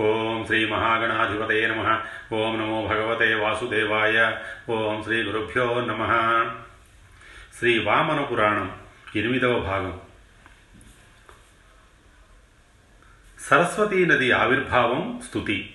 ఓం శ్రీ మహాగణాధిపతయ నమ. ఓం నమో భగవతే వాసుదేవాయ. ఓం శ్రీ గురుభ్యో నమ. శ్రీ వామన పురాణం ఎనిమిదవ భాగం. సరస్వతీ నది ఆవిర్భావం స్తుతి.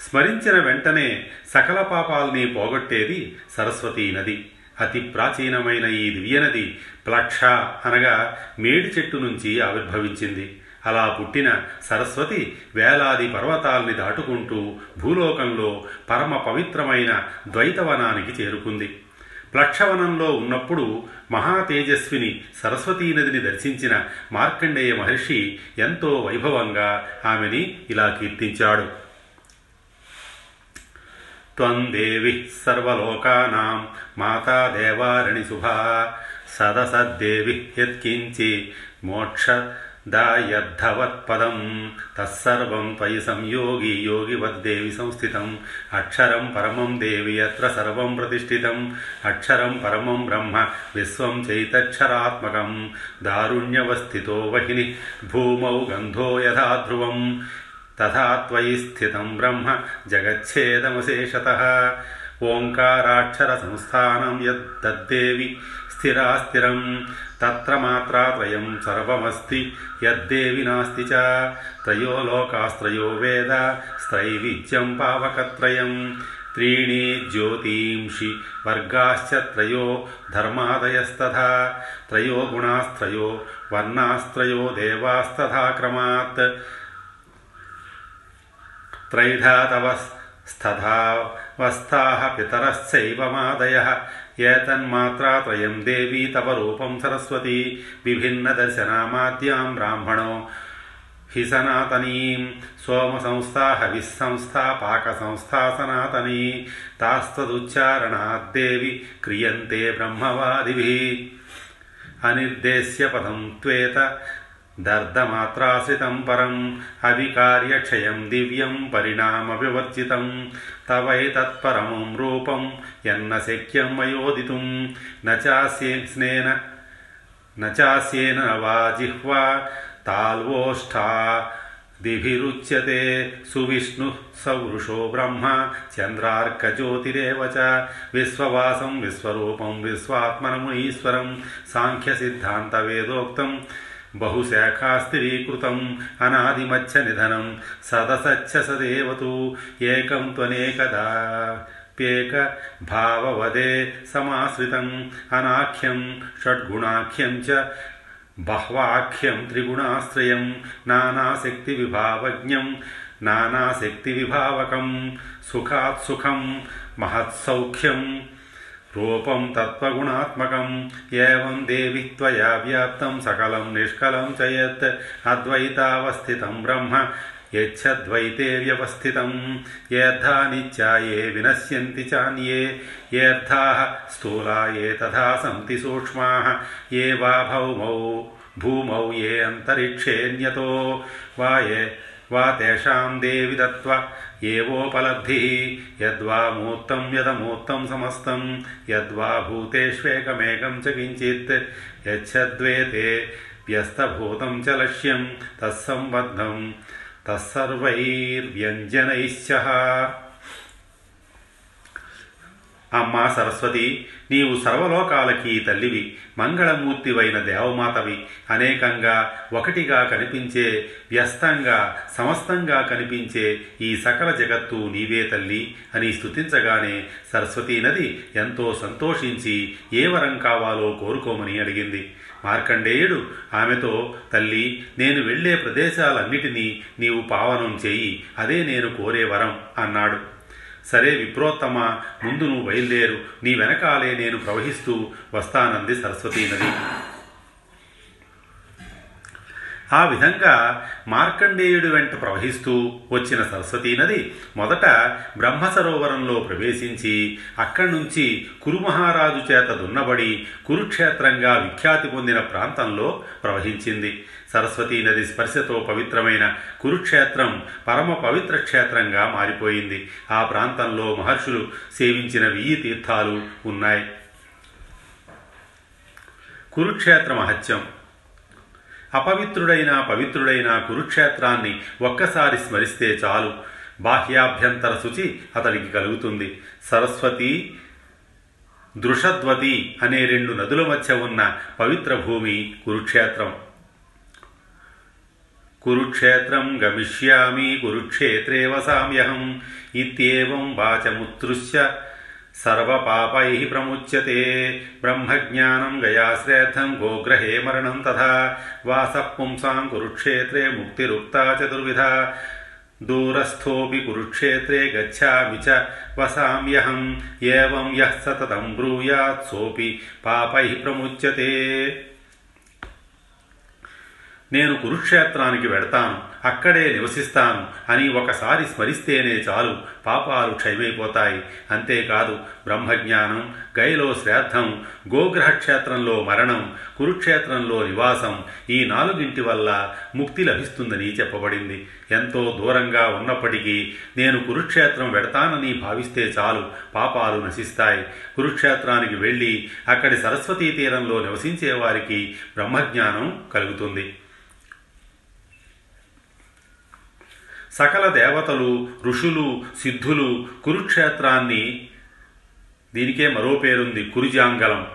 స్మరించిన వెంటనే సకల పాపాల్ని పోగొట్టేది సరస్వతీ నది. అతి ప్రాచీనమైన ఈ దివ్యనది ప్లక్ష అనగా మేడి చెట్టు నుంచి ఆవిర్భవించింది. అలా పుట్టిన సరస్వతి వేలాది పర్వతాల్ని దాటుకుంటూ భూలోకంలో పరమ పవిత్రమైన ద్వైతవనానికి చేరుకుంది. ప్లక్షవనంలో ఉన్నప్పుడు మహాతేజస్విని సరస్వతీ నదిని దర్శించిన మార్కండేయ మహర్షి ఎంతో వైభవంగా ఆమెని ఇలా కీర్తించాడు. త్వందేవి సర్వలోకానాం మాతా దేవారణి శుభా సదసద్దేవి యత్కించి మోక్ష దాయద్ధవత్పదం. తత్సర్వం త్వయి సంయోగి యోగివద్దేవి సంస్థితం. అక్షరం పరమం దేవి అత్ర సర్వం ప్రతిష్ఠితం. అక్షరం పరమం బ్రహ్మ విశ్వం చైతక్షరాత్మకం. దారుణ్యవస్థితో వహిని భూమౌ గంధో యథా ధ్రువం. తథా త్వయి స్థితం బ్రహ్మ జగచ్ఛేదమశేషత. ఓంకారాక్షర సంస్థానం యద్దేవి स्थिरास्थिरं तत्र मात्रात्रयं सर्वमस्ति। यद्देवि नास्ति च। त्रयो लोकास्त्रयो वेद। स्त्रैविज्यं पावकत्रयं त्रीणि ज्योतींषि वर्गाश्च त्रयो धर्मादयस्तथा। त्रयो गुणास्त्रयो वर्णास्त्रयो देवास्तथा क्रमात्। त्रैधातवस्तथावस्थाः पितरश्चैव मादयः ఏతన్మాత్రయం దేవీ తవ రూపం సరస్వతి విభిన్నదర్శనామాద్యాం బ్రాహ్మణో హి సనాతనీ సోమ సంస్థా హవిస్ సంస్థా పాక సంస్థా సనాతనీ తాస్తదుచ్చారణాద్దేవి క్రియంతే బ్రహ్మవాదిభి అనిర్దేశ్య పదం త్వేత దర్ధమాత్రాశ్రితం పరం అవికార్యక్షయం దివ్యం పరిణామవివర్జితం తవైతత్పరమం రూపం ఎన్న శక్యం మయోదితుం నచాస్యే స్నేన నచాస్యేన వా జిహ్వా తాల్వోష్ఠా దిభిరుచ్యతే సువిష్ణు సౌరుషో బ్రహ్మ చంద్రార్కజ్యోతిరేవ చ విశ్వవాసం విశ్వరూపం విశ్వాత్మనమునీశ్వరం సాంఖ్యసిద్ధాంతవేదోక్తం బహుశాఖాస్థిరీకృతం అనాదిమచ్చ నిధనం సదసచ్చ సదేవతు ఏకం త్వనేకదా ప్యేక భావవదే సమాశ్రితం అనాఖ్యం షడ్గుణాఖ్యం చ బహ్వాఖ్యం త్రిగుణాశ్రయం నానాశక్తి విభావజ్ఞం నానాశక్తి విభావకం సుఖాత్ మహత్సౌఖ్యం రూపం తత్వగుణాత్మకం. ఏం దేవి త్వయా వ్యాప్తం సకలం నిష్కలం చ యత్ అద్వైతావస్థితం బ్రహ్మ. యచ్చద్వైతే వ్యవస్థితం. ఏర్థా నిత్యా ఏ వినశ్యంతి చాన్యే. ఏర్థా స్థూలా ఏ తథా సంతి సూక్ష్మా. ఏ వా భౌమౌ భూమౌ ఏ అంతరిక్షేన్యతో వాయే वा तेषां देवि दत्त्वा एवोपलब्धिः यद्वा मूर्तं यदमूर्तं समस्तं यद्वा भूतेष्वेकमेकं च किञ्चित्। यच्छद्वेते व्यस्तभूतं च लक्ष्यं तत्सम्बद्धं तत्सर्वैर्व्यञ्जनैश्च। అమ్మా సరస్వతి నీవు సర్వలోకాలకి తల్లివి మంగళమూర్తివైన దేవమాతవి. అనేకంగా ఒకటిగా కనిపించే వ్యస్తంగా సమస్తంగా కనిపించే ఈ సకల జగత్తు నీవే తల్లి అని స్తుతించగానే సరస్వతీ నది ఎంతో సంతోషించి ఏ వరం కావాలో కోరుకోమని అడిగింది. మార్కండేయుడు ఆమెతో తల్లి నేను వెళ్ళే ప్రదేశాలన్నిటినీ నీవు పావనం చేయి అదే నేను కోరే వరం అన్నాడు. సరే విప్రోత్తమ ముందు నువ్వు బయలుదేరు. నీ వెనకాలే నేను ప్రవహిస్తూ వస్తానంది సరస్వతీ నది. ఆ విధంగా మార్కండేయుడి వెంట ప్రవహిస్తూ వచ్చిన సరస్వతీ నది మొదట బ్రహ్మ సరోవరంలో ప్రవేశించి అక్కడి నుంచి కురుమహారాజు చేత దున్నబడి కురుక్షేత్రంగా విఖ్యాతి పొందిన ప్రాంతంలో ప్రవహించింది. సరస్వతీ నది స్పర్శతో పవిత్రమైన కురుక్షేత్రం పరమ పవిత్ర క్షేత్రంగా మారిపోయింది. ఆ ప్రాంతంలో మహర్షులు సేవించిన వెయ్యి తీర్థాలు ఉన్నాయి. కురుక్షేత్ర మహత్యం. అపవిత్రుడైన పవిత్రుడైన కురుక్షేత్రాన్ని ఒక్కసారి స్మరిస్తే చాలు. బాహ్యాభ్యంతర శుచి అతడికి కలుగుతుంది. సరస్వతి దృషద్వతి అనే రెండు నదుల మధ్య ఉన్న పవిత్ర భూమి కురుక్షేత్రం. कुरुक्षेत्रं गमिष्यामि, कुरुक्षेत्रे वसाम्यहम्। इत्येवं वाचमुत्सृज्य सर्वपापैः प्रमुच्यते। ब्रह्मज्ञानं गया श्रेद्धं गोग्रहे मरणं तथा वासः पुंसां कुरुक्षेत्रे मुक्तिरुक्ता चतुर्विधा। दूरस्थोऽपि कुरुक्षेत्रे गच्छामि च वसाम्यहम्। एवं यः सततं ब्रूयात् सोऽपि पापैः प्रमुच्यते। నేను కురుక్షేత్రానికి వెడతాను అక్కడే నివసిస్తాను అని ఒకసారి స్మరిస్తేనే చాలు పాపాలు క్షయమైపోతాయి. అంతేకాదు బ్రహ్మజ్ఞానం గైలో శ్రాద్ధం గోగ్రహ క్షేత్రంలో మరణం కురుక్షేత్రంలో నివాసం ఈ నాలుగింటి వల్ల ముక్తి లభిస్తుందని చెప్పబడింది. ఎంతో దూరంగా ఉన్నప్పటికీ నేను కురుక్షేత్రం వెడతానని భావిస్తే చాలు పాపాలు నశిస్తాయి. కురుక్షేత్రానికి వెళ్ళి అక్కడి సరస్వతీ తీరంలో నివసించే వారికి బ్రహ్మజ్ఞానం కలుగుతుంది. సకల దేవతలు ఋషులు సిద్ధులు కురుక్షేత్రాన్ని దీనికే మరో పేరుంది కురుజాంగలం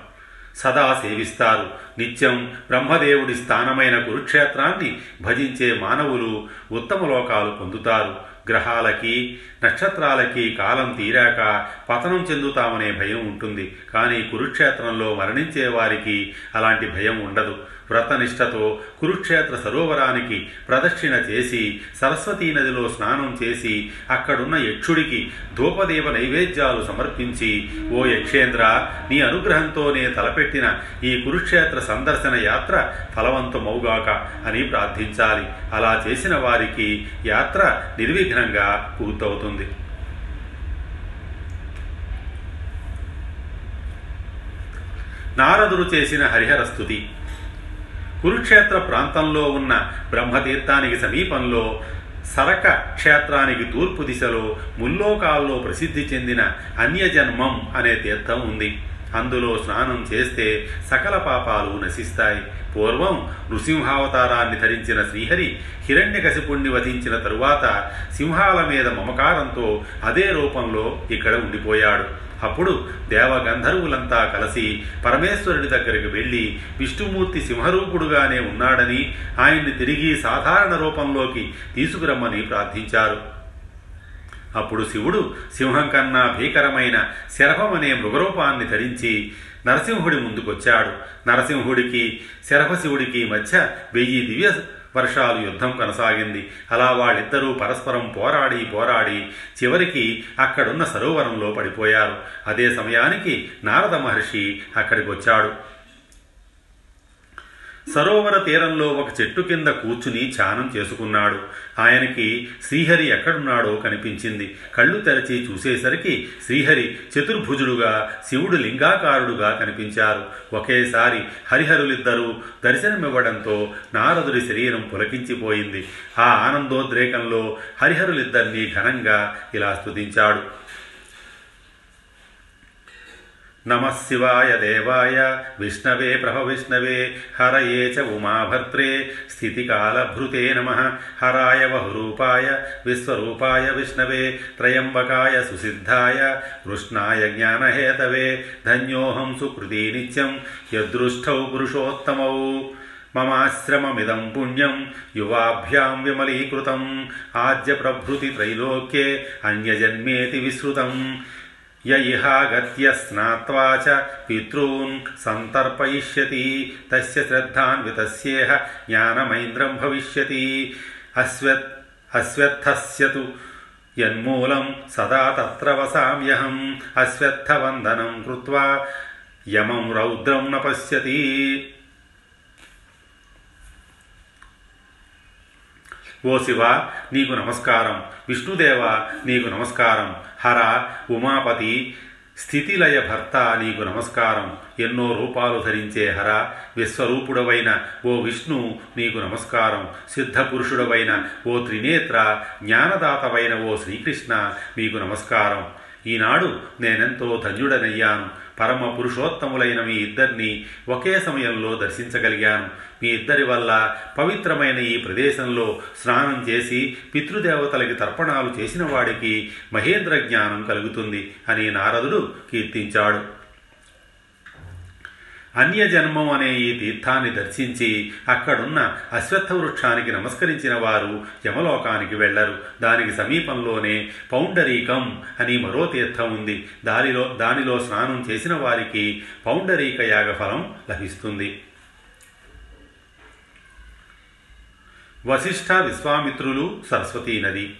సదా సేవిస్తారు. నిత్యం బ్రహ్మదేవుడి స్థానమైన కురుక్షేత్రాన్ని భజించే మానవులు ఉత్తమ లోకాలు పొందుతారు. గ్రహాలకి నక్షత్రాలకి కాలం తీరాక పతనం చెందుతామనే భయం ఉంటుంది. కానీ కురుక్షేత్రంలో మరణించే వారికి అలాంటి భయం ఉండదు. వ్రతనిష్టతో కురుక్షేత్ర సరోవరానికి ప్రదక్షిణ చేసి సరస్వతీ నదిలో స్నానం చేసి అక్కడున్న యక్షుడికి ధూపదీప నైవేద్యాలు సమర్పించి ఓ యక్షేంద్ర నీ అనుగ్రహంతోనే తలపెట్టిన ఈ కురుక్షేత్ర సందర్శన యాత్ర ఫలవంతమౌగాక అని ప్రార్థించాలి. అలా చేసిన వారికి యాత్ర నిర్విఘ్నంగా పూర్తవుతుంది. నారదుడు చేసిన హరిహర స్థుతి కురుక్షేత్ర ప్రాంతంలో ఉన్న బ్రహ్మతీర్థానికి సమీపంలో సరక క్షేత్రానికి తూర్పు దిశలో ముల్లోకాల్లో ప్రసిద్ధి చెందిన అన్యజన్మం అనే తీర్థం ఉంది. అందులో స్నానం చేస్తే సకల పాపాలు నశిస్తాయి. పూర్వం నృసింహావతారాన్ని ధరించిన శ్రీహరి హిరణ్యకశిపుణ్ణి వధించిన తరువాత సింహాల మీద మమకారంతో అదే రూపంలో ఇక్కడ ఉండిపోయాడు. అప్పుడు దేవగంధర్వులంతా కలిసి పరమేశ్వరుడి దగ్గరికి వెళ్ళి విష్ణుమూర్తి సింహరూపుడుగానే ఉన్నాడని ఆయన్ని తిరిగి సాధారణ రూపంలోకి తీసుకురమ్మని ప్రార్థించారు. అప్పుడు శివుడు సింహం కన్నా భీకరమైన శరభమనే మృగరూపాన్ని ధరించి నరసింహుడి ముందుకొచ్చాడు. నరసింహుడికి శరభశివుడికి మధ్య వెయ్యి దివ్య వర్షాలు యుద్ధం కొనసాగింది. అలా వాళ్ళిద్దరూ పరస్పరం పోరాడి పోరాడి చివరికి అక్కడున్న సరోవరంలో పడిపోయారు. అదే సమయానికి నారద మహర్షి అక్కడికి వచ్చాడు సరోవర తీరంలో ఒక చెట్టు కింద కూర్చుని ధ్యానం చేసుకున్నాడు. ఆయనకి శ్రీహరి ఎక్కడున్నాడో కనిపించింది. కళ్ళు తెరచి చూసేసరికి శ్రీహరి చతుర్భుజుడుగా శివుడు లింగాకారుడుగా కనిపించారు. ఒకేసారి హరిహరులిద్దరూ దర్శనమివ్వడంతో నారదుడి శరీరం పులకించిపోయింది. ఆ ఆనందోద్రేకంలో హరిహరులిద్దరినీ ఘనంగా ఇలా స్తుతించాడు. నమ శివాయ దేవాయ. విష్ణవే ప్రభ విష్ణవే. హరయే చ ఉమాభర్త్రే స్థితికాలభృతే నమ. హరాయ బహురూపాయ. విశ్వరూపాయ విష్ణవే. త్రయంబకాయ సుసిద్ధాయ. కృష్ణాయ జ్ఞానహేతవే. ధన్యోహం సుకృతి నిత్యం. యదృష్టౌ పురుషోత్తమౌ. మమాశ్రమమిదం పుణ్యం. యువాభ్యాం విమలీకృతం. ఆద్య ప్రభృతి త్రైలోక్యే. అన్యజన్మేతి విశ్రుతం. య ఇహాగత్య స్నాత్వా చ పితॄన్ సంతర్పయిష్యతి తస్య శ్రద్ధాన్వితస్యేహ జ్ఞానమైంద్రం భవిష్యతి అశ్వత్ అశ్వత్థస్య తు యన్మూలం సదా తత్ర వసామ్యహం అశ్వత్థవందనం కృత్వా యమం రౌద్రం న పశ్యతి ఓ శివ నీకు నమస్కారం. విష్ణుదేవ నీకు నమస్కారం. హర ఉమాపతి స్థితిలయ భర్త నీకు నమస్కారం. ఎన్నో రూపాలు ధరించే హర విశ్వరూపుడవైన ఓ విష్ణు నీకు నమస్కారం. సిద్ధపురుషుడవైన ఓ త్రినేత్ర జ్ఞానదాతవైన ఓ శ్రీకృష్ణ నీకు నమస్కారం. ఈనాడు నేనెంతో ధన్యుడనయ్యాను. పరమ పురుషోత్తములైన మీ ఇద్దరిని ఒకే సమయంలో దర్శించగలిగాను. మీ ఇద్దరి వల్ల పవిత్రమైన ఈ ప్రదేశంలో స్నానం చేసి పితృదేవతలకి తర్పణాలు చేసిన వాడికి మహేంద్ర జ్ఞానం కలుగుతుంది అని నారదుడు కీర్తించాడు. అన్యజన్మం అనే ఈ తీర్థాన్ని దర్శించి అక్కడున్న అశ్వత్థ వృక్షానికి నమస్కరించిన వారు యమలోకానికి వెళ్ళరు దానికి సమీపంలోనే పౌండరీకం అని మరో తీర్థం ఉంది. దానిలో దానిలో స్నానం చేసిన వారికి పౌండరీక యాగ ఫలం లభిస్తుంది. వశిష్ఠ విశ్వామిత్రులు సరస్వతీ నది.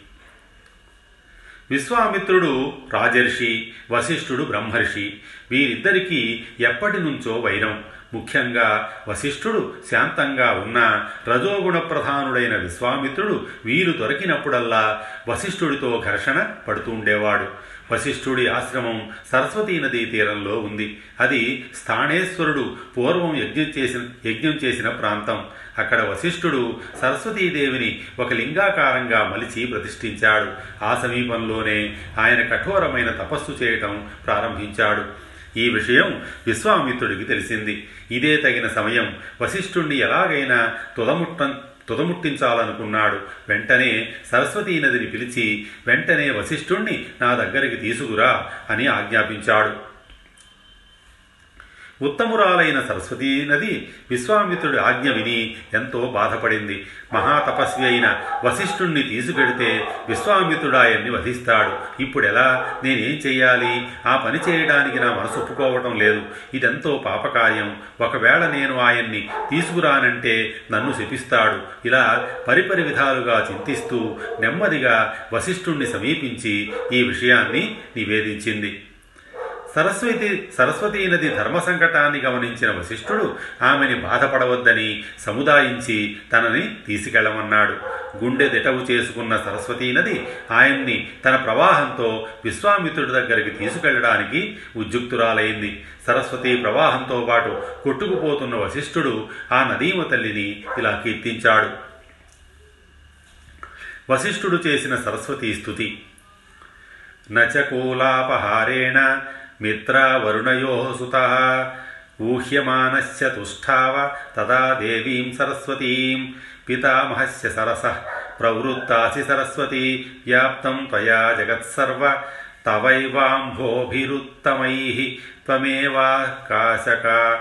విశ్వామిత్రుడు రాజర్షి వశిష్ఠుడు బ్రహ్మర్షి. వీరిద్దరికీ ఎప్పటి నుంచో వైరం. ముఖ్యంగా వశిష్ఠుడు శాంతంగా ఉన్న రజోగుణ ప్రధానుడైన విశ్వామిత్రుడు వీరు దొరికినప్పుడల్లా వశిష్ఠుడితో ఘర్షణ పడుతుండేవాడు వశిష్ఠుడి ఆశ్రమం సరస్వతీ నదీ తీరంలో ఉంది. అది స్థాణేశ్వరుడు పూర్వం యజ్ఞం చేసిన యజ్ఞం చేసిన ప్రాంతం. అక్కడ వశిష్ఠుడు సరస్వతీదేవిని ఒక లింగాకారంగా మలిచి ప్రతిష్ఠించాడు. ఆ సమీపంలోనే ఆయన కఠోరమైన తపస్సు చేయటం ప్రారంభించాడు. ఈ విషయం విశ్వామిత్రుడికి తెలిసింది. ఇదే తగిన సమయం. వశిష్ఠుణ్ణి ఎలాగైనా తుదముట్టం తుదముట్టించాలనుకున్నాడు. వెంటనే సరస్వతీ నదిని పిలిచి వెంటనే వశిష్ఠుణ్ణి నా దగ్గరికి తీసుకురా అని ఆజ్ఞాపించాడు. ఉత్తమురాలైన సరస్వతీ నది విశ్వామిత్రుడి ఆజ్ఞ విని ఎంతో బాధపడింది. మహాతపస్వి అయిన వశిష్ఠుణ్ణి తీసుకెడితే విశ్వామిత్రుడు ఆయన్ని వధిస్తాడు. ఇప్పుడెలా? నేనేం చెయ్యాలి? ఆ పని చేయడానికి నా మనసు ఒప్పుకోవటం లేదు. ఇదెంతో పాపకార్యం. ఒకవేళ నేను ఆయన్ని తీసుకురానంటే నన్ను శపిస్తాడు. ఇలా పరిపరి విధాలుగా చింతిస్తూ నెమ్మదిగా వశిష్ఠుణ్ణి సమీపించి ఈ విషయాన్ని నివేదించింది. సరస్వతి సరస్వతీ నది ధర్మ సంకటాన్ని గమనించిన వశిష్ఠుడు ఆమెని బాధపడవద్దని సముదాయించి తనని తీసుకెళ్ళమన్నాడు. గుండె దిటవు చేసుకున్న సరస్వతీ నది ఆయన్ని తన ప్రవాహంతో విశ్వామిత్రుడి దగ్గరికి తీసుకెళ్ళడానికి ఉద్యుక్తురాలైంది. సరస్వతి ప్రవాహంతో పాటు కొట్టుకుపోతున్న వశిష్ఠుడు ఆ నదీమ తల్లిని ఇలా కీర్తించాడు. వశిష్ఠుడు చేసిన సరస్వతీ స్థుతి నచకూలాపహారేణ मित्रावरुणयोः सुतः ऊह्यमानस्य तुष्टाव तदा देवीं सरस्वतीं, पितामहस्य सरसः प्रवृत्तासि सरस्वती, व्याप्तं त्वया जगत्सर्व, तवैवाम्भोभिरुत्तमैः त्वमेवाकाशका,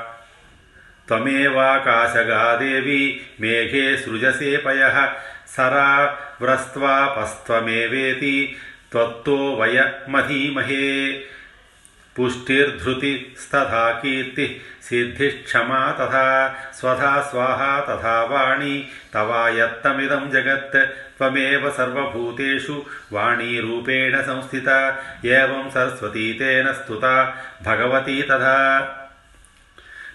त्वमेवाकाशगा देवी मेघे सृजसे पयः, सरा व्रस्त्वापस्त्वमेवेति, त्वत्तो वय महीमहे। పుష్టిర్ధృతిస్తథా కీర్తి సిద్ధిక్షమా తథా స్వధా స్వాహా తథా వాణి తవాయత్తమిదం జగత్ త్వమేవ సర్వభూతేషు వాణీ రూపేణ సంస్థిత ఏం సరస్వతీతేన స్తుత భగవతీ తథా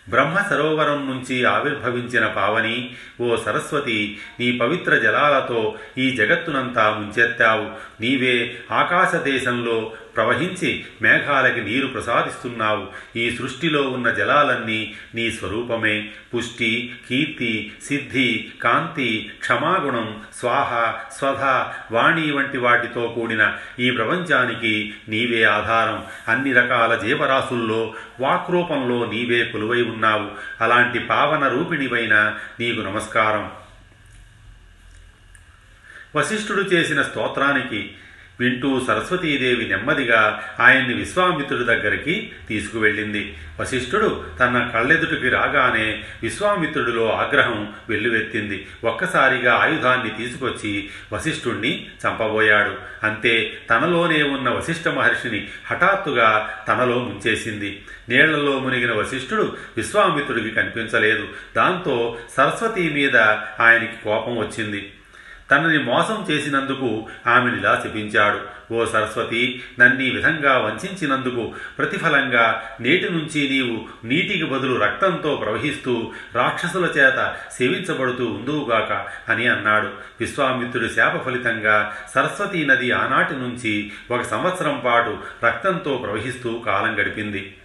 బ్రహ్మ సరోవరం నుంచి ఆవిర్భవించిన పావని ఓ సరస్వతి నీ పవిత్ర జలాలతో ఈ జగత్తునంతా ముంచెత్తావు. నీవే ఆకాశదేశంలో ప్రవహించి మేఘాలకి నీరు ప్రసాదిస్తున్నావు. ఈ సృష్టిలో ఉన్న జలాలన్నీ నీ స్వరూపమే. పుష్టి కీర్తి సిద్ధి కాంతి క్షమాగుణం స్వాహ స్వధ వాణి వంటి వాటితో కూడిన ఈ ప్రపంచానికి నీవే ఆధారం. అన్ని రకాల జీవరాశుల్లో వాక్రూపంలో నీవే కొలువై ఉన్నావు. అలాంటి పావన రూపిణివైన నీకు నమస్కారం. వశిష్ఠుడు చేసిన స్తోత్రానికి వింటూ సరస్వతీదేవి నెమ్మదిగా ఆయన్ని విశ్వామిత్రుడి దగ్గరికి తీసుకువెళ్ళింది. వశిష్ఠుడు తన కళ్ళెదుటికి రాగానే విశ్వామిత్రుడిలో ఆగ్రహం వెల్లువెత్తింది. ఒక్కసారిగా ఆయుధాన్ని తీసుకొచ్చి వశిష్ఠుణ్ణి చంపబోయాడు. అంతే తనలోనే ఉన్న వశిష్ఠ మహర్షిని హఠాత్తుగా తనలో ముంచేసింది. నీళ్ళలో మునిగిన వశిష్ఠుడు విశ్వామిత్రుడికి కనిపించలేదు. దాంతో సరస్వతి మీద ఆయనకి కోపం వచ్చింది. తనని మోసం చేసినందుకు ఆమెనిలా శపించాడు. ఓ సరస్వతి నన్నీ విధంగా వంచినందుకు ప్రతిఫలంగా నేటి నుంచి నీవు నీటికి బదులు రక్తంతో ప్రవహిస్తూ రాక్షసుల చేత సేవించబడుతూ ఉందువుగాక అని అన్నాడు. విశ్వామిత్రుడి శాప ఫలితంగా సరస్వతీ నది ఆనాటి నుంచి ఒక సంవత్సరం పాటు రక్తంతో ప్రవహిస్తూ కాలం గడిపింది.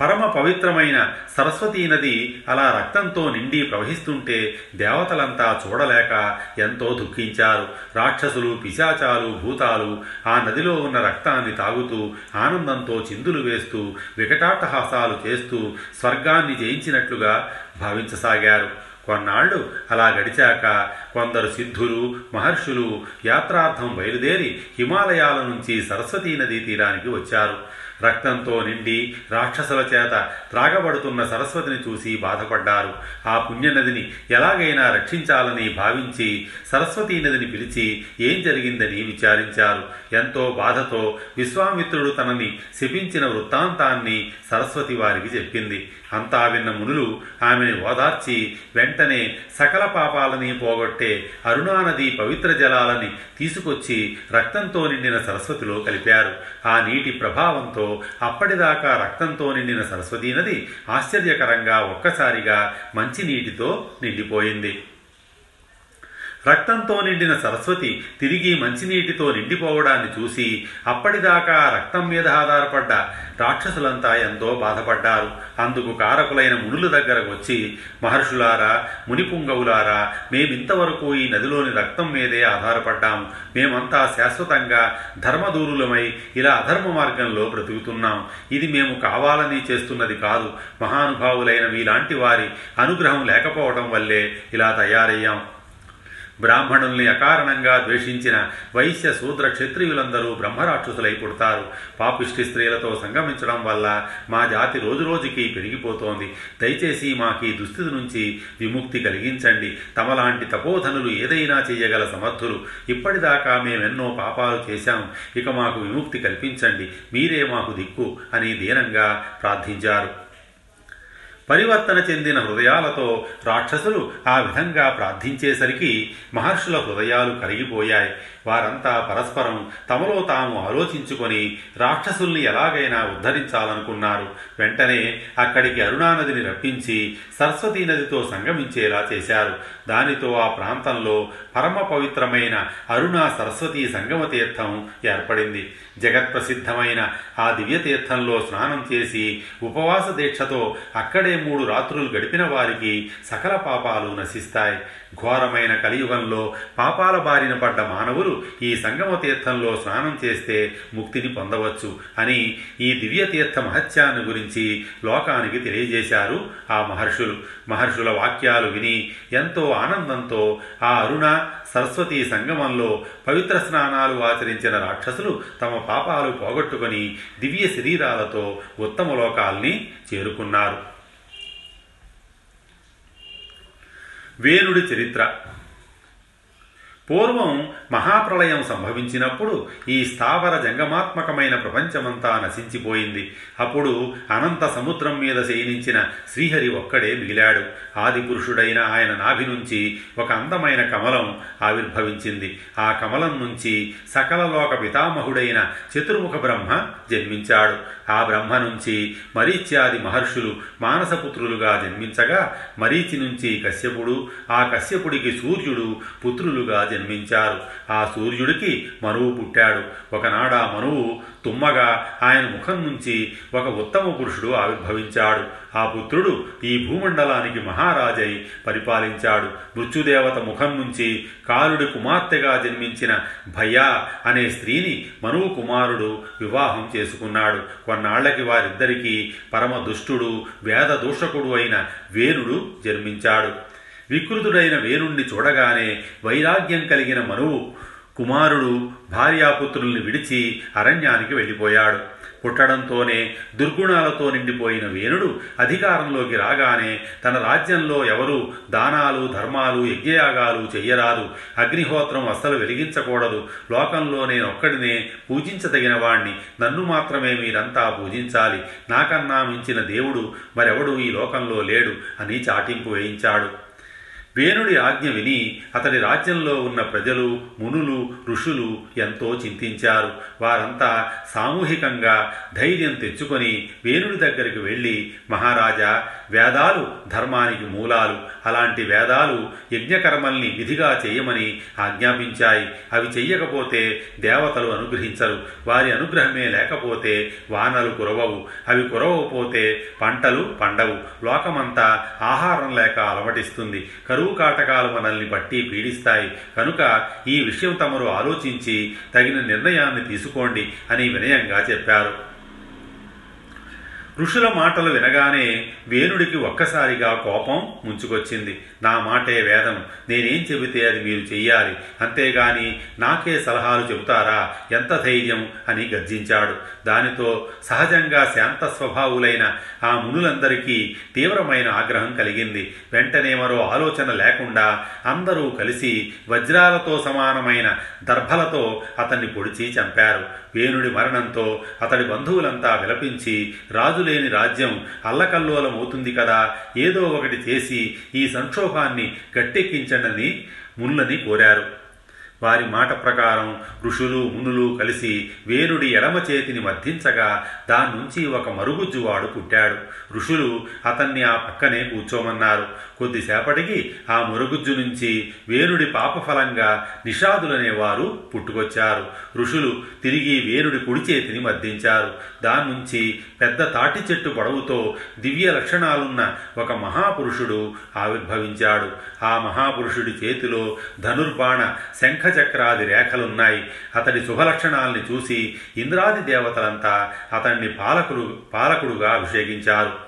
పరమ పవిత్రమైన సరస్వతీ నది అలా రక్తంతో నిండి ప్రవహిస్తుంటే దేవతలంతా చూడలేక ఎంతో దుఃఖించారు. రాక్షసులు పిశాచాలు భూతాలు ఆ నదిలో ఉన్న రక్తాన్ని తాగుతూ ఆనందంతో చిందులు వేస్తూ వికటాటహాసాలు చేస్తూ స్వర్గాన్ని జయించినట్లుగా భావించసాగారు. కొన్నాళ్ళు అలా గడిచాక కొందరు సిద్ధులు మహర్షులు యాత్రార్థం బయలుదేరి హిమాలయాల నుంచి సరస్వతీ నదీ తీరానికి వచ్చారు. రక్తంతో నిండి రాక్షసుల చేత త్రాగబడుతున్న సరస్వతిని చూసి బాధపడ్డారు. ఆ పుణ్యనదిని ఎలాగైనా రక్షించాలని భావించి సరస్వతీ నదిని పిలిచి ఏం జరిగిందని విచారించారు. ఎంతో బాధతో విశ్వామిత్రుడు తనని శపించిన వృత్తాంతాన్ని సరస్వతి వారికి చెప్పింది. అంతా విన్న మునులు ఆమెను ఓదార్చి వెంటనే సకల పాపాలని పోగొట్టే అరుణానది పవిత్ర జలాలని తీసుకొచ్చి రక్తంతో నిండిన సరస్వతిలో కలిపారు. ఆ నీటి ప్రభావంతో అప్పటిదాకా రక్తంతో నిండిన సరస్వతీ నది ఆశ్చర్యకరంగా ఒక్కసారిగా మంచినీటితో నిండిపోయింది. రక్తంతో నిండిన సరస్వతి తిరిగి మంచినీటితో నిండిపోవడాన్ని చూసి అప్పటిదాకా రక్తం మీద ఆధారపడ్డ రాక్షసులంతా ఎంతో బాధపడ్డారు. అందుకు కారకులైన మునుల దగ్గరకు వచ్చి మహర్షులారా మునిపుంగవులారా మేమింతవరకు ఈ నదిలోని రక్తం మీదే ఆధారపడ్డాము. మేమంతా శాశ్వతంగా ధర్మదూరులమై ఇలా అధర్మ మార్గంలో బ్రతుకుతున్నాం. ఇది మేము కావాలని చేస్తున్నది కాదు. మహానుభావులైన మీలాంటి వారి అనుగ్రహం లేకపోవడం వల్లే ఇలా తయారయ్యాం. బ్రాహ్మణుల్ని అకారణంగా ద్వేషించిన వైశ్య శూద్ర క్షత్రియులందరూ బ్రహ్మరాక్షసులై పుడతారు. పాపిష్టి స్త్రీలతో సంగమించడం వల్ల మా జాతి రోజురోజుకి పెరిగిపోతోంది. దయచేసి మాకు ఈ దుస్థితి నుంచి విముక్తి కలిగించండి. తమలాంటి తపోధనులు ఏదైనా చేయగల సమర్థులు. ఇప్పటిదాకా మేమెన్నో పాపాలు చేశాం. ఇక మాకు విముక్తి కల్పించండి. మీరే మాకు దిక్కు అని దీనంగా ప్రార్థించారు. పరివర్తన చెందిన హృదయాలతో రాక్షసులు ఆ విధంగా ప్రార్థించేసరికి మహర్షుల హృదయాలు కరిగిపోయాయి. వారంతా పరస్పరం తమలో తాము ఆలోచించుకొని రాక్షసుల్ని ఎలాగైనా ఉద్ధరించాలనుకున్నారు. వెంటనే అక్కడికి అరుణానదిని రప్పించి సరస్వతీ నదితో సంగమించేలా చేశారు. దానితో ఆ ప్రాంతంలో పరమ పవిత్రమైన అరుణ సరస్వతీ సంగమ తీర్థం ఏర్పడింది. జగత్ప్రసిద్ధమైన ఆ దివ్యతీర్థంలో స్నానం చేసి ఉపవాస దీక్షతో అక్కడే మూడు రాత్రులు గడిపిన వారికి సకల పాపాలు నశిస్తాయి. ఘోరమైన కలియుగంలో పాపాల బారిన పడ్డ మానవులు ఈ సంగమ తీర్థంలో స్నానం చేస్తే ముక్తిని పొందవచ్చు అని ఈ దివ్యతీర్థ మహత్యాన్ని గురించి లోకానికి తెలియజేశారు ఆ మహర్షులు. మహర్షుల వాక్యాలు విని ఎంతో ఆనందంతో ఆ అరుణ సరస్వతి సంగమంలో పవిత్ర స్నానాలు ఆచరించిన రాక్షసులు తమ పాపాలు పోగొట్టుకొని దివ్య శరీరాలతో ఉత్తమ లోకాల్ని చేరుకున్నారు. వేణుడి చరిత్ర. పూర్వం మహాప్రళయం సంభవించినప్పుడు ఈ స్థావర జంగమాత్మకమైన ప్రపంచమంతా నశించిపోయింది. అప్పుడు అనంత సముద్రం మీద శయనించిన శ్రీహరి ఒక్కడే మిగిలాడు. ఆదిపురుషుడైన ఆయన నాభి నుంచి ఒక అందమైన కమలం ఆవిర్భవించింది. ఆ కమలం నుంచి సకలలోక పితామహుడైన చతుర్ముఖ బ్రహ్మ జన్మించాడు. ఆ బ్రహ్మ నుంచి మరీచ్యాది మహర్షులు మానసపుత్రులుగా జన్మించగా మరీచి నుంచి కశ్యపుడు ఆ కశ్యపుడికి సూర్యుడు పుత్రులుగా జన్మించారు. ఆ సూర్యుడికి మనువు పుట్టాడు. ఒకనాడ మనువు తుమ్మగా ఆయన ముఖం నుంచి ఒక ఉత్తమ పురుషుడు ఆవిర్భవించాడు. ఆ పుత్రుడు ఈ భూమండలానికి మహారాజై పరిపాలించాడు. మృత్యుదేవత ముఖం నుంచి కాలుడి కుమార్తెగా జన్మించిన భయా అనే స్త్రీని మనువు కుమారుడు వివాహం చేసుకున్నాడు. కొన్నాళ్ళకి వారిద్దరికీ పరమ దుష్టుడు వేద దూషకుడు అయిన వేణుడు జన్మించాడు. వికృతుడైన వేణుణ్ణి చూడగానే వైరాగ్యం కలిగిన మనువు కుమారుడు భార్యాపుత్రుల్ని విడిచి అరణ్యానికి వెళ్ళిపోయాడు. పుట్టడంతోనే దుర్గుణాలతో నిండిపోయిన వేణుడు అధికారంలోకి రాగానే తన రాజ్యంలో ఎవరు దానాలు ధర్మాలు యజ్ఞయాగాలు చెయ్యరాదు. అగ్నిహోత్రం అస్సలు వెలిగించకూడదు. లోకంలో నేను ఒక్కడినే పూజించదగిన వాణ్ణి. నన్ను మాత్రమే మీరంతా పూజించాలి. నాకన్నా మించిన దేవుడు మరెవడు ఈ లోకంలో లేడు అని చాటింపు వేయించాడు. వేణుడి ఆజ్ఞ విని అతడి రాజ్యంలో ఉన్న ప్రజలు మునులు ఋషులు ఎంతో చింతించారు. వారంతా సామూహికంగా ధైర్యం తెచ్చుకొని వేణుడి దగ్గరికి వెళ్ళి మహారాజా వేదాలు ధర్మానికి మూలాలు. అలాంటి వేదాలు యజ్ఞకర్మల్ని విధిగా చేయమని ఆజ్ఞాపించాయి. అవి చెయ్యకపోతే దేవతలు అనుగ్రహించరు. వారి అనుగ్రహమే లేకపోతే వానలు కురవవు. అవి కురవకపోతే పంటలు పండవు. లోకమంతా ఆహారం లేక అలమటిస్తుంది. కరువు కాటకాలు మనల్ని బట్టి పీడిస్తాయి. కనుక ఈ విషయం తమరు ఆలోచించి తగిన నిర్ణయాన్ని తీసుకోండి అని వినయంగా చెప్పారు. ఋషుల మాటలు వినగానే వేణుడికి ఒక్కసారిగా కోపం ముంచుకొచ్చింది. నా మాటే వేదం. నేనేం చెబితే అది మీరు చెయ్యాలి. అంతేగాని నాకే సలహాలు చెబుతారా? ఎంత ధైర్యం? అని గర్జించాడు. దానితో సహజంగా శాంత స్వభావులైన ఆ మునులందరికీ తీవ్రమైన ఆగ్రహం కలిగింది. వెంటనే మరో ఆలోచన లేకుండా అందరూ కలిసి వజ్రాలతో సమానమైన దర్భలతో అతన్ని పొడిచి చంపారు. వేణుడి మరణంతో అతడి బంధువులంతా విలపించి రాజు లేని రాజ్యం అల్లకల్లోలం అవుతుంది కదా. ఏదో ఒకటి చేసి ఈ సంక్షోభాన్ని గట్టెక్కించండని మునులని కోరారు. వారి మాట ప్రకారం ఋషులు మునులు కలిసి వేణుడి ఎడమ చేతిని మర్థించగా దాన్నుంచి ఒక మరుగుజ్జువాడు పుట్టాడు. ఋషులు అతన్ని ఆ పక్కనే కూర్చోమన్నారు. కొద్దిసేపటికి ఆ మరుగుజ్జు నుంచి వేణుడి పాపఫలంగా నిషాదులనేవారు పుట్టుకొచ్చారు. ఋషులు తిరిగి వేణుడి కుడి చేతిని మర్దించారు దాని నుంచి పెద్ద తాటి చెట్టు పొడవుతో దివ్య లక్షణాలున్న ఒక మహాపురుషుడు ఆవిర్భవించాడు. ఆ మహాపురుషుడి చేతిలో ధనుర్బాణ శంఖచక్రాది రేఖలున్నాయి. అతడి శుభలక్షణాల్ని చూసి ఇంద్రాది దేవతలంతా అతన్ని పాలకుడు పాలకుడుగా అభిషేకించారు.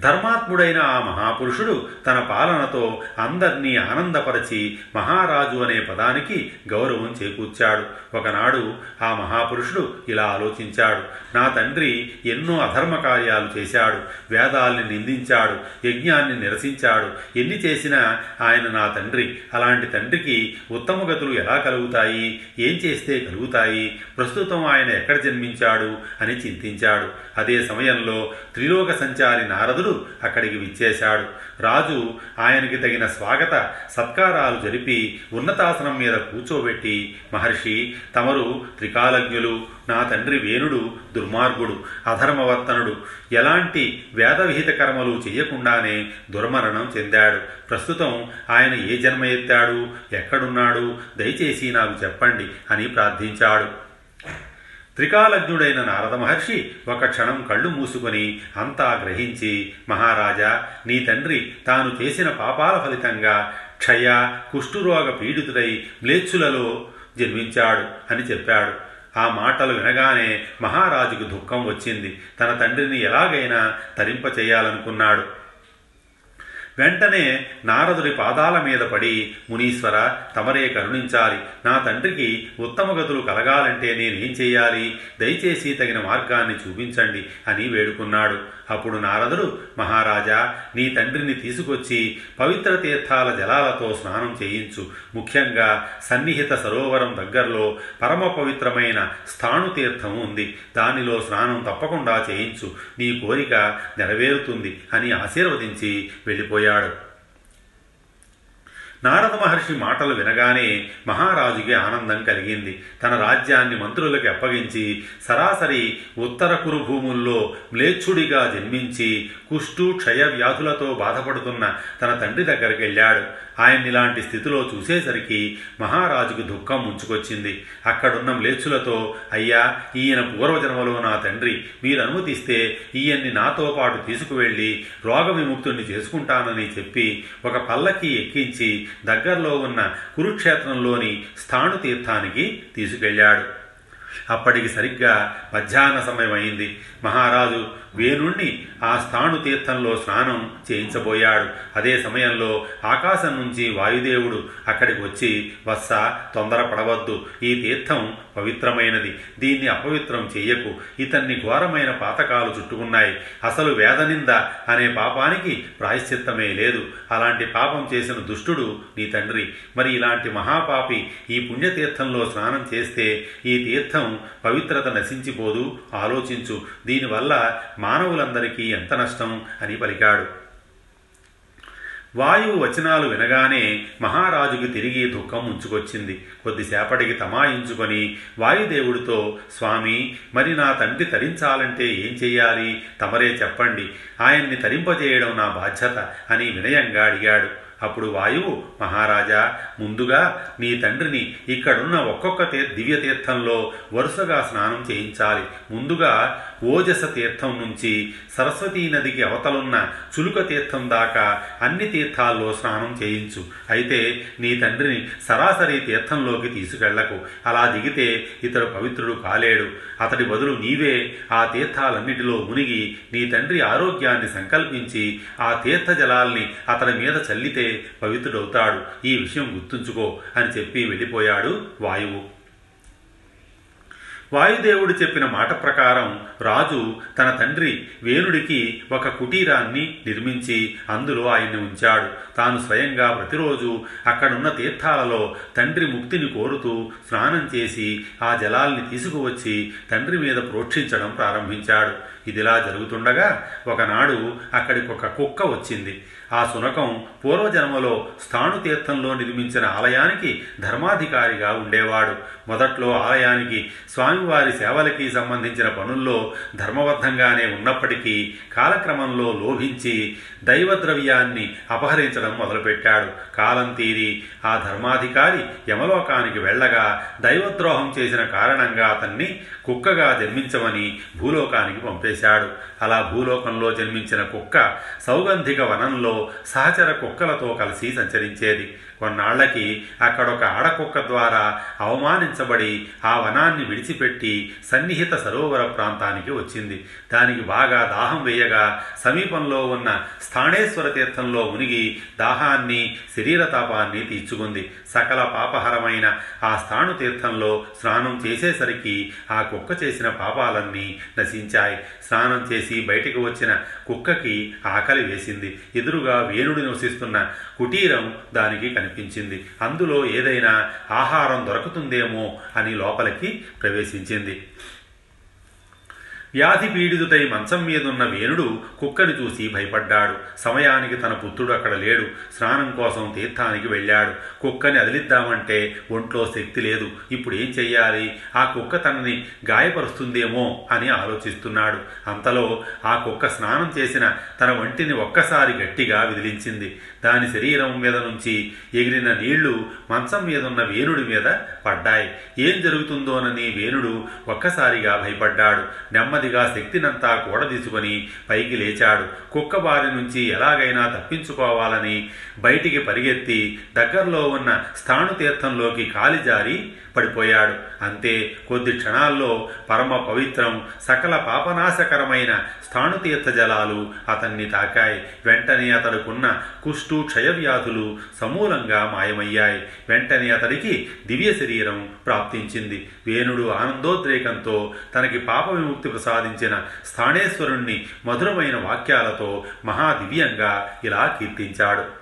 ధర్మాత్ముడైన ఆ మహాపురుషుడు తన పాలనతో అందర్నీ ఆనందపరచి మహారాజు అనే పదానికి గౌరవం చేకూర్చాడు. ఒకనాడు ఆ మహాపురుషుడు ఇలా ఆలోచించాడు. నా తండ్రి ఎన్నో అధర్మ కార్యాలు చేశాడు. వేదాల్ని నిందించాడు. యజ్ఞాన్ని నిరసించాడు. ఎన్ని చేసినా ఆయన నా తండ్రి. అలాంటి తండ్రికి ఉత్తమ గతులు ఎలా కలుగుతాయి? ఏం చేస్తే కలుగుతాయి? ప్రస్తుతం ఆయన ఎక్కడ జన్మించాడు? అని చింతించాడు. అదే సమయంలో త్రిలోక సంచారి నారదుడు అక్కడికి విచ్చేశాడు. రాజు ఆయనకి తగిన స్వాగత సత్కారాలు జరిపి ఉన్నతాసనం మీద కూర్చోబెట్టి మహర్షి తమరు త్రికాలజ్ఞులు నా తండ్రి వేణుడు దుర్మార్గుడు అధర్మవర్తనుడు ఎలాంటి వేదవిహిత కర్మలు చేయకుండానే దుర్మరణం చెందాడు. ప్రస్తుతం ఆయన ఏ జన్మ ఎత్తాడు ఎక్కడున్నాడు దయచేసి నాకు చెప్పండి అని ప్రార్థించాడు. త్రికాలజ్ఞుడైన నారద మహర్షి ఒక క్షణం కళ్ళు మూసుకొని అంతా గ్రహించి మహారాజా నీ తండ్రి తాను చేసిన పాపాల ఫలితంగా క్షయ కుష్ఠురోగ పీడితుడై మ్లేచ్చులలో జన్మించాడు అని చెప్పాడు. ఆ మాటలు వినగానే మహారాజుకు దుఃఖం వచ్చింది. తన తండ్రిని ఎలాగైనా తరింపచేయాలనుకున్నాడు. వెంటనే నారదుడి పాదాల మీద పడి మునీశ్వర తమరే కరుణించాలి. నా తండ్రికి ఉత్తమ గతులు కలగాలంటే నేనేం చేయాలి? దయచేసి తగిన మార్గాన్ని చూపించండి అని వేడుకున్నాడు. అప్పుడు నారదుడు మహారాజా నీ తండ్రిని తీసుకొచ్చి పవిత్ర తీర్థాల జలాలతో స్నానం చేయించు. ముఖ్యంగా సన్నిహిత సరోవరం దగ్గరలో పరమ పవిత్రమైన స్థాణు తీర్థం ఉంది. దానిలో స్నానం తప్పకుండా చేయించు. నీ కోరిక నెరవేరుతుంది అని ఆశీర్వదించి వెళ్ళిపోయాడు. పోయాడు. నారద మహర్షి మాటలు వినగానే మహారాజుకి ఆనందం కలిగింది. తన రాజ్యాన్ని మంత్రులకి అప్పగించి సరాసరి ఉత్తర కురు భూముల్లో మ్లేచ్ఛుడిగా జన్మించి కుష్టు క్షయ వ్యాధులతో బాధపడుతున్న తన తండ్రి దగ్గరికి వెళ్ళాడు. ఆయన ఇలాంటి స్థితిలో చూసేసరికి మహారాజుకు దుఃఖం ముంచుకొచ్చింది. అక్కడున్న మ్లేచ్చులతో అయ్యా ఈయన పూర్వజన్మలో నా తండ్రి మీరు అనుమతిస్తే ఈయన్ని నాతో పాటు తీసుకువెళ్ళి రోగ విముక్తుణ్ణి చేసుకుంటానని చెప్పి ఒక పల్లకి ఎక్కించి దగ్గరలో ఉన్న కురుక్షేత్రంలోని స్థాణు తీర్థానికి తీసుకెళ్ళాడు. అప్పటికి సరిగ్గా మధ్యాహ్న సమయం అయింది మహారాజు వేణుణ్ణి ఆ స్థాణు తీర్థంలో స్నానం చేయించబోయాడు. అదే సమయంలో ఆకాశం నుంచి వాయుదేవుడు అక్కడికి వచ్చి వత్స తొందరపడవద్దు. ఈ తీర్థం పవిత్రమైనది. దీన్ని అపవిత్రం చెయ్యకు ఇతన్ని ఘోరమైన పాతకాలు చుట్టుకున్నాయి. అసలు వేదనింద అనే పాపానికి ప్రాయశ్చిత్తమే లేదు. అలాంటి పాపం చేసిన దుష్టుడు నీ తండ్రి. మరి ఇలాంటి మహాపాపి ఈ పుణ్యతీర్థంలో స్నానం చేస్తే ఈ తీర్థం పవిత్రత నశించిపోదు. ఆలోచించు దీనివల్ల మానవులందరికీ ఎంత నష్టం అని పలికాడు. వాయువు వచనాలు వినగానే మహారాజుకి తిరిగి దుఃఖం ముంచుకొచ్చింది. కొద్దిసేపటికి తమాయించుకొని వాయుదేవుడితో స్వామి మరి నా తండ్రి తరించాలంటే ఏం చెయ్యాలి? తమరే చెప్పండి. ఆయన్ని తరింపజేయడం నా బాధ్యత అని వినయంగా అడిగాడు. అప్పుడు వాయువు మహారాజా ముందుగా నీ తండ్రిని ఇక్కడున్న ఒక్కొక్క తీ దివ్య తీర్థంలో వరుసగా స్నానం చేయించాలి. ముందుగా ఓజస తీర్థం నుంచి సరస్వతీ నదికి అవతలున్న చులుక తీర్థం దాకా అన్ని తీర్థాల్లో స్నానం చేయించు. అయితే నీ తండ్రిని సరాసరి తీర్థంలోకి తీసుకెళ్ళకు. అలా దిగితే ఇతడు పవిత్రుడు కాలేడు. అతడి బదులు నీవే ఆ తీర్థాలన్నిటిలో మునిగి నీ తండ్రి ఆరోగ్యాన్ని సంకల్పించి ఆ తీర్థ జలాల్ని అతడి మీద చల్లితే పవిత్రుడవుతాడు. ఈ విషయం గుర్తుంచుకో అని చెప్పి వెళ్ళిపోయాడు వాయువు. వాయుదేవుడు చెప్పిన మాట ప్రకారం రాజు తన తండ్రి వేణుడికి ఒక కుటీరాన్ని నిర్మించి అందులో ఆయన్ని ఉంచాడు. తాను స్వయంగా ప్రతిరోజు అక్కడున్న తీర్థాలలో తండ్రి ముక్తిని కోరుతూ స్నానం చేసి ఆ జలాల్ని తీసుకువచ్చి తండ్రి మీద ప్రోక్షించడం ప్రారంభించాడు. ఇదిలా జరుగుతుండగా ఒకనాడు అక్కడికి ఒక కుక్క వచ్చింది. ఆ శునకం పూర్వజన్మలో స్థాణుతీర్థంలో నిర్మించిన ఆలయానికి ధర్మాధికారిగా ఉండేవాడు. మొదట్లో ఆలయానికి స్వామివారి సేవలకి సంబంధించిన పనుల్లో ధర్మబద్ధంగానే ఉన్నప్పటికీ కాలక్రమంలో లోభించి దైవద్రవ్యాన్ని అపహరించడం మొదలుపెట్టాడు. కాలం తీరి ఆ ధర్మాధికారి యమలోకానికి వెళ్ళగా దైవద్రోహం చేసిన కారణంగా అతన్ని కుక్కగా జన్మించమని భూలోకానికి పంపేశాడు. అలా భూలోకంలో జన్మించిన కుక్క సౌగంధిక వనంలో సహచర కుక్కలతో కలిసి సంచరించేది. కొన్నాళ్ళకి అక్కడొక ఆడకుక్క ద్వారా అవమానించబడి ఆ వనాన్ని విడిచిపెట్టి సన్నిహిత సరోవర ప్రాంతానికి వచ్చింది. దానికి బాగా దాహం వేయగా సమీపంలో ఉన్న స్థాణేశ్వర తీర్థంలో మునిగి దాహాన్ని శరీరతాపాన్ని తీర్చుకుంది. సకల పాపహరమైన ఆ స్థాణు తీర్థంలో స్నానం చేసేసరికి ఆ కుక్క చేసిన పాపాలన్నీ నశించాయి. స్నానం చేసి బయటికి వచ్చిన కుక్కకి ఆకలి వేసింది. ఎదురుగా వేణుడు నివసిస్తున్న కుటీరం దానికి కనిపించింది. అందులో ఏదైనా ఆహారం దొరుకుతుందేమో అని లోపలికి ప్రవేశించింది. వ్యాధి పీడితుడై మంచం మీదున్న వేణుడు కుక్కని చూసి భయపడ్డాడు. సమయానికి తన పుత్రుడు అక్కడ లేడు. స్నానం కోసం తీర్థానికి వెళ్ళాడు. కుక్కని అదిలిద్దామంటే ఒంట్లో శక్తి లేదు. ఇప్పుడు ఏం చెయ్యాలి? ఆ కుక్క తనని గాయపరుస్తుందేమో అని ఆలోచిస్తున్నాడు. అంతలో ఆ కుక్క స్నానం చేసిన తన వంటిని ఒక్కసారి గట్టిగా విదిలించింది. దాని శరీరం మీద నుంచి ఎగిరిన నీళ్ళు మంచం మీదున్న వేణుడి మీద పడ్డాయి. ఏం జరుగుతుందోనని వేణుడు ఒక్కసారిగా భయపడ్డాడు. నెమ్మది నెమ్మదిగా శక్తినంతా కూడదీసుకొని పైకి లేచాడు. కుక్క బారి నుంచి ఎలాగైనా తప్పించుకోవాలని బయటికి పరిగెత్తి దగ్గరలో ఉన్న స్థాణు తీర్థంలోకి కాలిజారి పడిపోయాడు. అంతే కొద్ది క్షణాల్లో పరమ పవిత్రం సకల పాపనాశకరమైన స్థాణుతీర్థ జలాలు అతన్ని తాకాయి. వెంటనే అతడుకున్న కుష్టు క్షయవ్యాధులు సమూలంగా మాయమయ్యాయి. వెంటనే అతడికి దివ్య శరీరం ప్రాప్తించింది. వేణుడు ఆనందోద్రేకంతో తనకి పాప విముక్తి ప్రసాదించిన స్థాణేశ్వరుణ్ణి మధురమైన వాక్యాలతో మహాదివ్యంగా ఇలా కీర్తించాడు.